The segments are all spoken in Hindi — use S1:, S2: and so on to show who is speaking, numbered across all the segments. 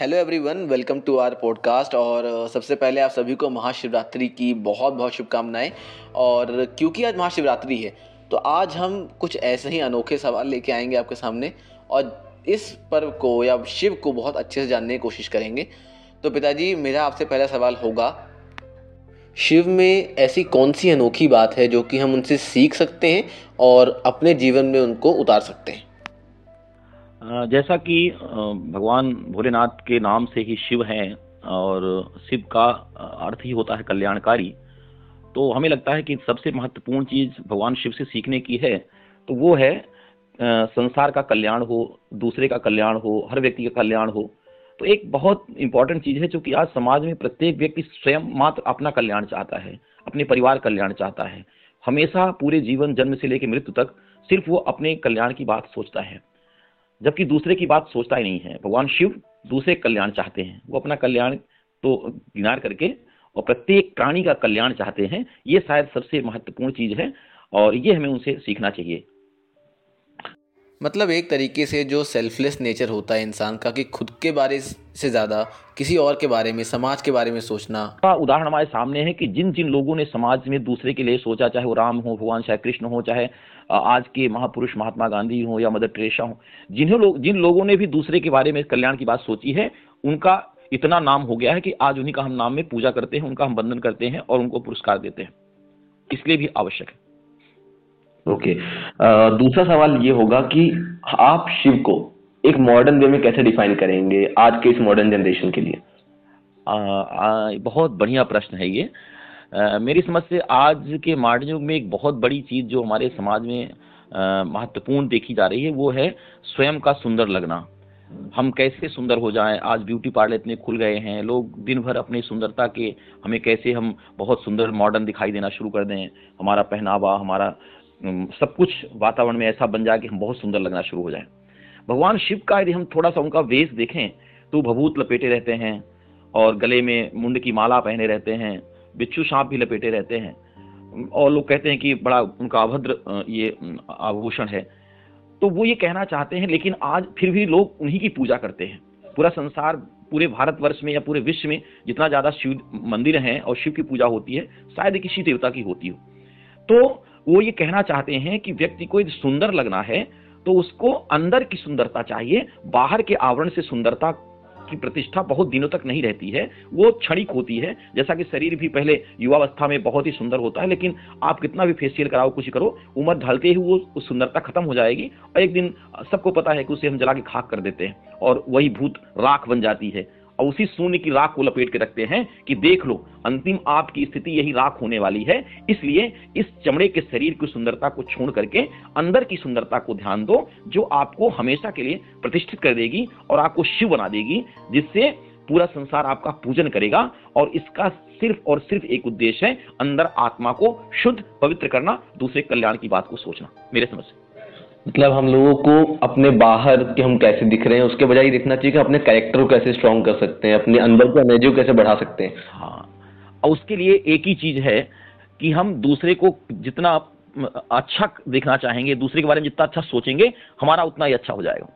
S1: Hello everyone welcome to our podcast और सबसे पहले आप सभी को महाशिवरात्रि की बहुत बहुत शुभकामनाएँ और क्योंकि आज महाशिवरात्रि है तो आज हम कुछ ऐसे ही अनोखे सवाल लेके आएँगे आपके सामने और इस पर्व को या शिव को बहुत अच्छे से जानने की कोशिश करेंगे। तो पिताजी, मेरा आपसे पहला सवाल होगा, शिव में ऐसी कौन सी अनोखी बात है जो कि हम उनसे सीख सकते हैं और अपने जीवन में उनको उतार सकते हैं?
S2: जैसा कि भगवान भोलेनाथ के नाम से ही शिव हैं और शिव का अर्थ ही होता है कल्याणकारी तो हमें लगता है कि सबसे महत्वपूर्ण चीज़ भगवान शिव से सीखने की है तो वो है संसार का कल्याण हो, दूसरे का कल्याण हो, हर व्यक्ति का कल्याण हो। तो एक बहुत इंपॉर्टेंट चीज़ है जो कि आज समाज में प्रत्येक व्यक्ति स्वयं मात्र अपना कल्याण चाहता है, अपने परिवार कल्याण चाहता है। हमेशा पूरे जीवन जन्म से लेकर मृत्यु तक सिर्फ़ वो अपने कल्याण की बात सोचता है। जबकि दूसरे की बात सोचता ही नहीं है। भगवान शिव दूसरे कल्याण चाहते हैं। वो अपना कल्याण तो गिनार करके और प्रत्येक प्राणी का कल्याण चाहते हैं। ये शायद सबसे महत्वपूर्ण चीज़ है और ये हमें उनसे सीखना चाहिए।
S1: मतलब एक तरीके से जो सेल्फलेस नेचर होता है इंसान का कि खुद के बारे से ज़्यादा किसी और के बारे में समाज के बारे में सोचना।
S2: का उदाहरण हमारे सामने है कि जिन जिन लोगों ने समाज में दूसरे के लिए सोचा चाहे वो राम हो भगवान चाहे कृष्ण हो चाहे आज के महापुरुष महात्मा गांधी हो या मदर टेरेसा हो जिन्हें लोग जिन लोगों ने भी दूसरे के बारे में कल्याण की बात सोची है उनका इतना नाम हो गया है कि आज उन्हीं का हम नाम में पूजा करते हैं उनका हम बंधन करते हैं और उनको पुरस्कार देते हैं। इसलिए भी आवश्यक है।
S3: ओके। okay. दूसरा सवाल ये होगा कि आप शिव को एक मॉडर्न वे में कैसे डिफाइन करेंगे आज के इस मॉडर्न जनरेशन के लिए?
S2: आ, आ, बहुत बढ़िया प्रश्न है ये। मेरी समझ से आज के मॉडर्न युग में एक बहुत बड़ी चीज़ जो हमारे समाज में महत्वपूर्ण देखी जा रही है, वो है स्वयं का सुंदर लगना। हम कैसे सुंदर हो जाएँ? आज ब्यूटी पार्लर इतने खुल गए हैं, लोग दिन भर अपनी सुंदरता के, हमें कैसे हम बहुत सुंदर मॉडर्न दिखाई देना शुरू कर दें? हमारा पहनावा, हमारा सब कुछ वातावरण में ऐसा बन जाए कि हम बहुत सुंदर लगना शुरू हो जाए। भगवान शिव का यदि हम थोड़ा सा उनका वेश देखें तो भभूत लपेटे रहते हैं और गले में मुंड की माला पहने रहते हैं। बिच्छू सांप भी लपेटे रहते हैं। और लोग कहते हैं कि बड़ा उनका अभद्र ये आभूषण है। तो वो ये कहना चाहते हैं, लेकिन आज फिर भी लोग उन्हीं की पूजा करते हैं। पूरा संसार, पूरे भारतवर्ष में या पूरे विश्व में जितना ज़्यादा शिव मंदिर हैं और शिव की पूजा होती है, शायद किसी देवता की होती हो। तो वो ये कहना चाहते हैं कि व्यक्ति को सुंदर लगना है तो उसको अंदर की सुंदरता चाहिए, बाहर के आवरण से सुंदरता की प्रतिष्ठा बहुत दिनों तक नहीं रहती है, वो क्षणिक होती है, जैसा कि शरीर भी पहले युवावस्था में बहुत ही सुंदर होता है, लेकिन आप कितना भी फेसियल कराओ, कुछ करो, उम्र ढलते ही वो उस सुंदरता खत्म हो जाएगी, और एक दिन सबको पता है कि उसे हम जला के खाक कर देते हैं, और वही भूत राख बन जाती है। और उसी शून्य की राख को लपेट के रखते हैं कि देख लो, अंतिम आपकी स्थिति यही राख होने वाली है। इसलिए इस चमड़े के शरीर की सुंदरता को छोड़ करके अंदर की सुंदरता को ध्यान दो, जो आपको हमेशा के लिए प्रतिष्ठित कर देगी और आपको शिव बना देगी, जिससे पूरा संसार आपका पूजन करेगा। और इसका सिर्फ़ और सिर्फ़ एक उद्देश्य है, अंदर आत्मा को शुद्ध, पवित्र करना, दूसरे कल्याण की बात को सोचना। मेरे समझ से।
S3: मतलब हम लोगों को अपने बाहर के हम कैसे दिख रहे हैं उसके बजाय देखना चाहिए कि अपने कैरेक्टर को कैसे स्ट्रॉन्ग कर सकते हैं अपने अंदर की एनर्जी को कैसे बढ़ा सकते हैं।
S2: हाँ। और उसके लिए एक ही चीज़ है कि हम दूसरे को जितना अच्छा देखना चाहेंगे दूसरे के बारे में जितना अच्छा सोचेंगे हमारा उतना ही अच्छा हो जाएगा।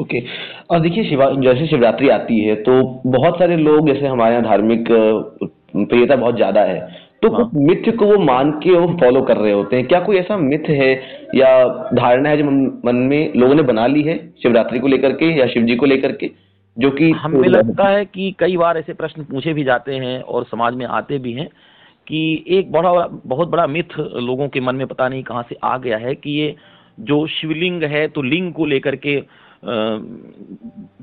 S3: ओके। okay. और देखिए शिवा जैसे शिवरात्रि आती है तो बहुत सारे लोग जैसे हमारे यहाँ धार्मिक प्रियता बहुत ज़्यादा है। तो हाँ. कुछ मिथ को वो मान के वो फॉलो कर रहे होते हैं। क्या कोई ऐसा मिथ है या धारणा है जो मन में लोगों ने बना ली है शिवरात्रि को लेकर के या शिव जी को लेकर के जो कि
S2: हमें लगता है कि कई बार ऐसे प्रश्न पूछे भी जाते हैं और समाज में आते भी हैं कि एक बड़ा बहुत बड़ा मिथ लोगों के मन में पता नहीं कहाँ से आ गया है कि ये जो शिवलिंग है तो लिंग को लेकर के आ,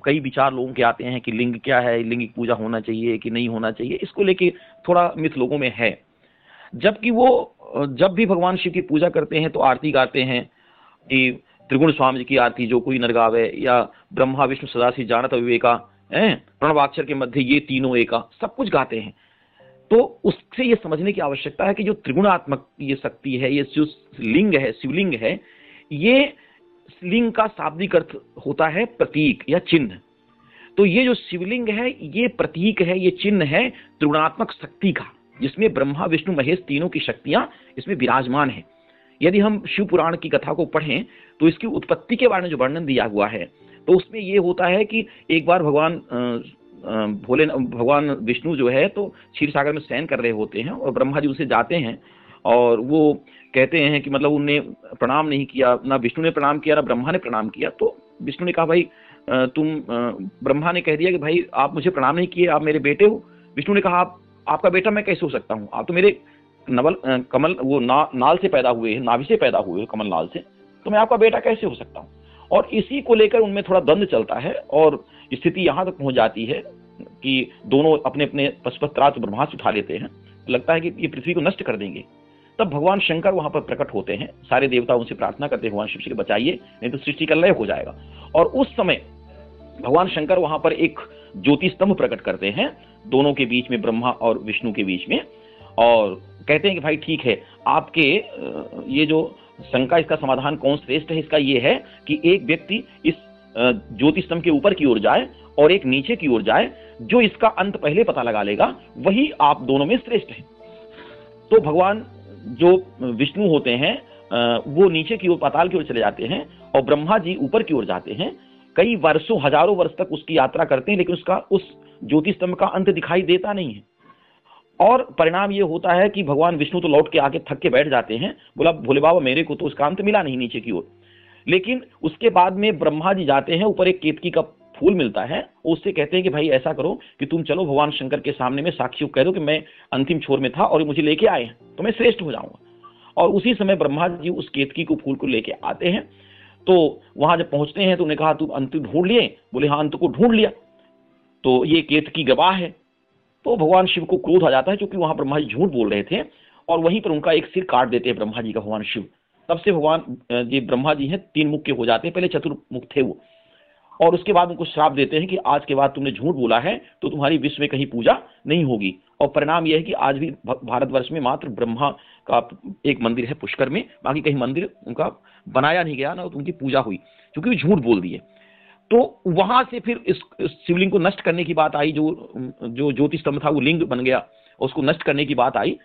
S2: कई विचार लोगों के आते हैं कि लिंग क्या है लिंग की पूजा होना चाहिए कि नहीं होना चाहिए। इसको लेके थोड़ा मिथ लोगों में है। जबकि वो, जब भी भगवान शिव की पूजा करते हैं तो आरती गाते हैं कि त्रिगुण स्वामी जी की आरती, जो कोई नरगावे या ब्रह्मा, विष्णु सदाशी जानत विवेका है, प्रणवाक्षर के मध्य ये तीनों एका, सब कुछ गाते हैं। तो उससे ये समझने की आवश्यकता है कि जो त्रिगुणात्मक ये शक्ति है, ये जो लिंग है, शिवलिंग है, ये लिंग का शाब्दिक अर्थ होता है प्रतीक या चिन्ह। तो ये जो शिवलिंग है, ये प्रतीक है, ये चिन्ह है त्रिगुणात्मक शक्ति का। जिसमें ब्रह्मा, विष्णु, महेश तीनों की शक्तियाँ इसमें विराजमान है। यदि हम शिव पुराण की कथा को पढ़ें तो इसकी उत्पत्ति के बारे में जो वर्णन दिया हुआ है तो उसमें ये होता है कि एक बार भगवान भोले, भगवान विष्णु जो है तो क्षीर सागर में शयन कर रहे होते हैं और ब्रह्मा जी उनसे जाते हैं और वो कहते हैं कि मतलब उनने प्रणाम नहीं किया, ना विष्णु ने प्रणाम किया, ना ब्रह्मा ने प्रणाम किया। तो विष्णु ने कहा, भाई तुम ब्रह्मा ने कह दिया कि भाई, आप मुझे प्रणाम नहीं किए, आप मेरे बेटे हो। विष्णु ने कहा, आप आपका बेटा मैं कैसे हो सकता हूँ? आप तो मेरे नवल कमल वो ना, नाल से पैदा हुए हैं नाभि से पैदा हुए हैं कमल नाल से। तो मैं आपका बेटा कैसे हो सकता हूँ? और इसी को लेकर उनमें थोड़ा द्वंद चलता है और स्थिति यहाँ तक पहुँच जाती है कि दोनों अपने अपने पशुपत्रात ब्रह्मास्त्र उठा लेते हैं। लगता है कि ये पृथ्वी को नष्ट कर देंगे। तब भगवान शंकर वहाँ पर प्रकट होते हैं। सारे देवता उनसे प्रार्थना करते हैं भगवान शिव से बचाइए नहीं तो सृष्टि का लय हो जाएगा। और उस समय भगवान शंकर वहाँ पर एक ज्योति स्तंभ प्रकट करते हैं, दोनों के बीच में, ब्रह्मा और विष्णु के बीच में, और कहते हैं कि भाई ठीक है, आपके ये जो शंका, इसका समाधान कौन श्रेष्ठ है, इसका ये है कि एक व्यक्ति इस ज्योति स्तंभ के ऊपर की ओर जाए और एक नीचे की ओर जाए, जो इसका अंत पहले पता लगा लेगा, वही आप दोनों में श्रेष्ठ है। तो भगवान जो विष्णु होते हैं वो नीचे की ओर, पाताल की ओर चले जाते हैं और ब्रह्मा जी ऊपर की ओर जाते हैं कई वर्षों, हज़ारों वर्ष तक उसकी यात्रा करते हैं, लेकिन उसका उस ज्योति स्तंभ का अंत दिखाई देता नहीं है। और परिणाम ये होता है कि भगवान विष्णु तो लौट के आके थक के बैठ जाते हैं। बोला, भोले बाबा, मेरे को तो उसका अंत मिला नहीं नीचे की ओर। लेकिन उसके बाद में ब्रह्मा जी जाते हैं, ऊपर एक केतकी का फूल मिलता है। उससे कहते हैं कि, भाई, ऐसा करो कि तुम चलो भगवान शंकर के सामने में साक्षी कह दो कि मैं अंतिम छोर में था और मुझे लेके आए हैं तो मैं श्रेष्ठ हो जाऊँगा। और उसी समय ब्रह्मा जी उस केतकी को, फूल को लेके आते हैं। तो वहाँ जब पहुँचते हैं तो उन्हें कहा तुम अंत ढूंढ लिए। बोले हाँ अंत को ढूंढ लिया। तो ये केत की गवाह है। तो भगवान शिव को क्रोध आ जाता है, क्योंकि वहाँ ब्रह्मा जी झूठ बोल रहे थे और वहीं पर उनका एक सिर काट देते हैं ब्रह्मा जी का, भगवान शिव। तब से भगवान जी ब्रह्मा जी हैं, तीन मुख के हो जाते हैं। पहले चतुर्मुख थे वो। और उसके बाद उनको श्राप देते हैं कि आज के बाद तुमने झूठ बोला है तो तुम्हारी विश्व में कहीं पूजा नहीं होगी। और परिणाम यह है कि आज भी भारतवर्ष में मात्र ब्रह्मा का एक मंदिर है पुष्कर में, बाकी कहीं मंदिर उनका बनाया नहीं गया, ना उनकी पूजा हुई, क्योंकि झूठ बोल दिए। तो वहाँ से फिर इस शिवलिंग को नष्ट करने की बात आई, जो जो ज्योति स्तंभ था वो लिंग बन गया उसको नष्ट करने की बात आई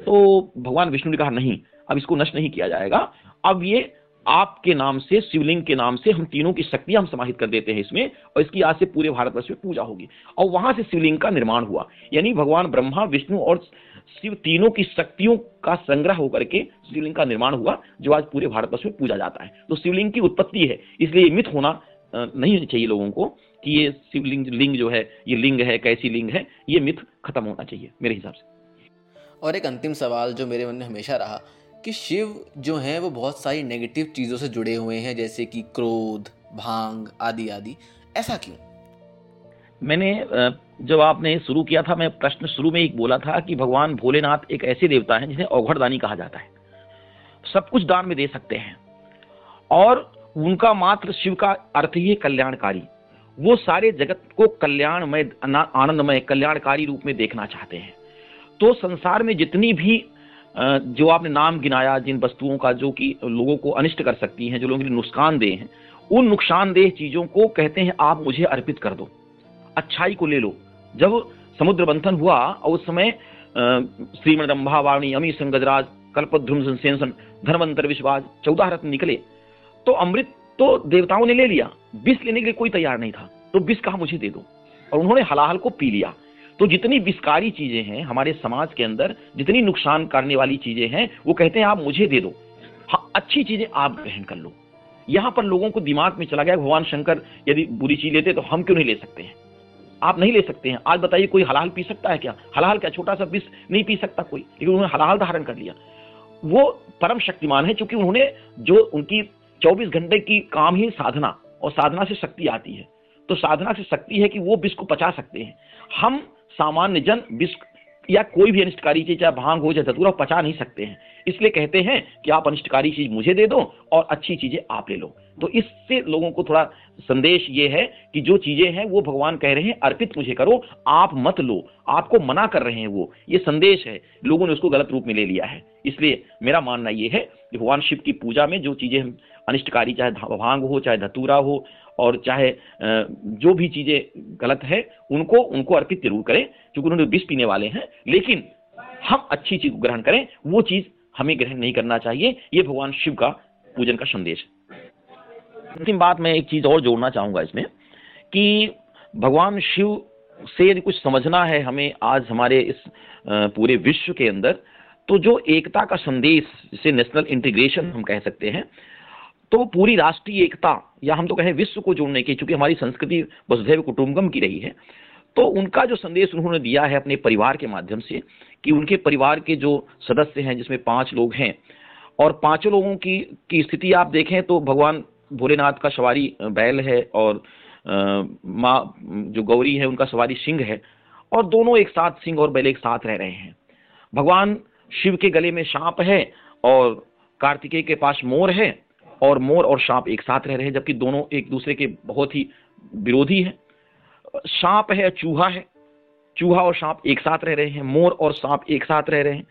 S2: तो भगवान विष्णु ने कहा, नहीं, अब इसको नष्ट नहीं किया जाएगा। अब ये आपके नाम से, शिवलिंग के नाम से हम तीनों की शक्तियाँ हम समाहित कर देते हैं इसमें, और इसकी आज से पूरे भारतवर्ष में पूजा होगी। और वहाँ से शिवलिंग का निर्माण हुआ। यानी भगवान ब्रह्मा, विष्णु और शिव तीनों की शक्तियों का संग्रह होकर के शिवलिंग का निर्माण हुआ, जो आज पूरे भारतवर्ष में पूजा जाता है। तो शिवलिंग की उत्पत्ति है, इसलिए मिथ होना नहीं चाहिए लोगों को कि ये शिवलिंग, लिंग जो है, ये लिंग है, कैसी लिंग है, ये मिथ खत्म होना चाहिए, मेरे हिसाब से।
S1: और एक अंतिम सवाल जो मेरे मन में हमेशा रहा कि शिव जो हैं, वो बहुत सारी नेगेटिव चीज़ों से जुड़े हुए हैं, जैसे कि क्रोध, भाँग आदि आदि। ऐसा क्यों?
S2: मैंने जब आपने शुरू किया था, मैं प्रश्न शुरू में एक बोला था कि भगवान भोलेनाथ एक ऐसे देवता हैं जिन्हें औघड़दानी कहा जाता है। सब कुछ दान में दे सकते हैं। और उनका मात्र शिव का अर्थ ही है कल्याणकारी। वो सारे जगत को कल्याणमय आनंदमय, कल्याणकारी रूप में देखना चाहते हैं। तो संसार में जितनी भी जो आपने नाम गिनाया, जिन वस्तुओं का, जो कि लोगों को अनिष्ट कर सकती हैं, जो लोगों के लिए नुकसानदेह हैं, उन नुकसानदेह चीज़ों को कहते हैं, आप मुझे अर्पित कर दो, अच्छाई को ले लो। जब समुद्र बंथन हुआ, और उस समय श्रीमण रंभा वाणी अमी संगजराज कल्पध्रुम संसेन धर्मंतर विश्वास, चौदह रत्न निकले तो अमृत तो देवताओं ने ले लिया, विष लेने के लिए कोई तैयार नहीं था तो विष कहा मुझे दे दो? और उन्होंने हलाहल को पी लिया। तो जितनी विस्कारी चीज़ें हैं हमारे समाज के अंदर, जितनी नुकसान करने वाली चीज़ें हैं, वो कहते हैं, आप मुझे दे दो। हाँ अच्छी चीज़ें आप ग्रहण कर लो। यहाँ पर लोगों को दिमाग में चला गया भगवान शंकर यदि बुरी चीज़ लेते तो हम क्यों नहीं ले सकते हैं? आप नहीं ले सकते हैं। आज बताइए, कोई हलाल पी सकता है क्या? हलाल क्या? छोटा सा विष नहीं पी सकता कोई? लेकिन उन्होंने हलाल धारण कर लिया। वो परम शक्तिमान है, क्योंकि उन्होंने जो उनकी 24 घंटे की काम ही साधना और साधना से शक्ति आती है। तो साधना से शक्ति है कि वो विष को पचा सकते हैं। हम सामान्य जन विष या कोई भी अनिष्टकारी चीज़, चाहे भाँग हो, चाहे धतूरा पचा नहीं सकते हैं। इसलिए कहते हैं कि आप अनिष्टकारी चीज़ मुझे दे दो और अच्छी चीज़ें आप ले लो। तो इससे लोगों को थोड़ा संदेश ये है कि जो चीज़ें हैं, वो भगवान कह रहे हैं, अर्पित मुझे करो, आप मत लो, आपको मना कर रहे हैं वो। ये संदेश है, लोगों ने उसको गलत रूप में ले लिया है। इसलिए मेरा मानना ये है कि भगवान शिव की पूजा में जो चीज़ें अनिष्टकारी, चाहे भाँग हो, चाहे धतूरा हो, और चाहे जो भी चीज़ें गलत है, उनको उनको अर्पित ज़रूर करें, क्योंकि उन्होंने विष पीने वाले हैं। लेकिन हम अच्छी चीज़ ग्रहण करें, वो चीज़ हमें ग्रहण नहीं करना चाहिए, ये भगवान शिव का पूजन का संदेश है। अंतिम बात मैं एक चीज़ और जोड़ना चाहूँगा इसमें, कि भगवान शिव से यदि कुछ समझना है हमें आज हमारे इस पूरे विश्व के अंदर तो जो एकता का संदेश, जिसे नेशनल इंटीग्रेशन हम कह सकते हैं तो पूरी राष्ट्रीय एकता, या हम तो कहें विश्व को जोड़ने की, चूँकि हमारी संस्कृति वसुधैव कुटुंबकम की रही है तो उनका जो संदेश उन्होंने दिया है अपने परिवार के माध्यम से, कि उनके परिवार के जो सदस्य हैं, जिसमें पाँच लोग हैं, और पाँचों लोगों की की स्थिति आप देखें तो भगवान भोलेनाथ का सवारी बैल है और माँ, जो गौरी है, उनका सवारी सिंह है, और दोनों एक साथ सिंह और बैल एक साथ रह रहे हैं। भगवान शिव के गले में सांप है और कार्तिकेय के पास मोर है और मोर और सांप एक साथ रह रहे हैं, जबकि दोनों एक दूसरे के बहुत ही विरोधी हैं। सांप है, चूहा है। चूहा और सांप एक साथ रह रहे हैं, मोर और सांप एक साथ रह रहे हैं।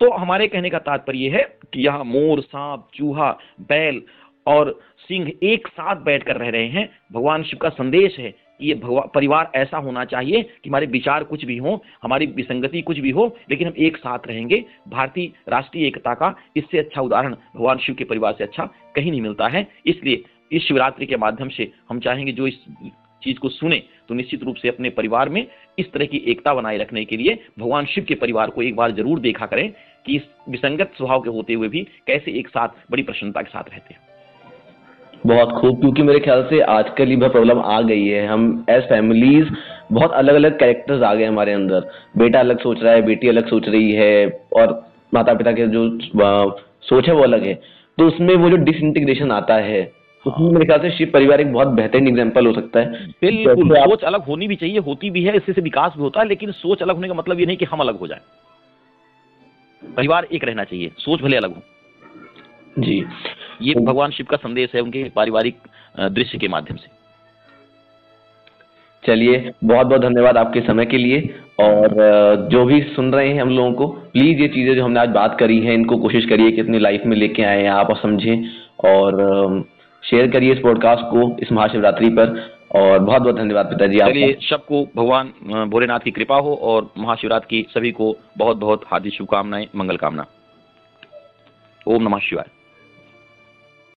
S2: तो हमारे कहने का तात्पर्य है कि यह मोर सांप चूहा, बैल और सिंह एक साथ बैठकर रह रहे हैं। भगवान शिव का संदेश है ये परिवार ऐसा होना चाहिए कि हमारे विचार कुछ भी हो, हमारी विसंगति कुछ भी हो, लेकिन हम एक साथ रहेंगे। भारतीय राष्ट्रीय एकता का इससे अच्छा उदाहरण भगवान शिव के परिवार से अच्छा कहीं नहीं मिलता है। इसलिए इस शिवरात्रि के माध्यम से हम चाहेंगे जो इस चीज़ को सुने तो निश्चित रूप से अपने परिवार में इस तरह की एकता बनाए रखने के लिए भगवान शिव के परिवार को एक बार ज़रूर देखा करें कि इस विसंगत स्वभाव के होते हुए भी कैसे एक साथ बड़ी प्रसन्नता के साथ रहते हैं।
S3: बहुत खूब क्योंकि मेरे ख्याल से आजकल ये प्रॉब्लम आ गई है। हम एज फैमिलीज़ बहुत अलग अलग कैरेक्टर्स आ गए हमारे अंदर। बेटा अलग सोच रहा है बेटी अलग सोच रही है और माता पिता के जो सोच है वो अलग है। तो उसमें वो जो डिसइंटीग्रेशन आता है उसमें मेरे ख्याल से शिव परिवार एक बहुत बेहतरीन एग्ज़ाम्पल हो सकता है।
S2: बिल्कुल सोच अलग होनी भी चाहिए होती भी है इससे से विकास भी होता है लेकिन सोच अलग होने का मतलब ये नहीं कि हम अलग हो जाए। परिवार एक रहना चाहिए सोच भले अलग हो।
S3: जी।
S2: ये भगवान शिव का संदेश है उनके पारिवारिक दृश्य के माध्यम से।
S3: चलिए बहुत बहुत धन्यवाद आपके समय के लिए। और जो भी सुन रहे हैं हम लोगों को प्लीज़ ये चीज़ें जो हमने आज बात करी है इनको कोशिश करिए कि अपनी लाइफ में लेके आए आप और समझें। और शेयर करिए इस पॉडकास्ट को इस महाशिवरात्रि पर। और बहुत बहुत धन्यवाद पिताजी
S2: चलिए सबको भगवान भोलेनाथ की कृपा हो और महाशिवरात्रि की सभी को बहुत बहुत हार्दिक शुभकामनाएँ मंगल कामना। ओम नमः शिवाय।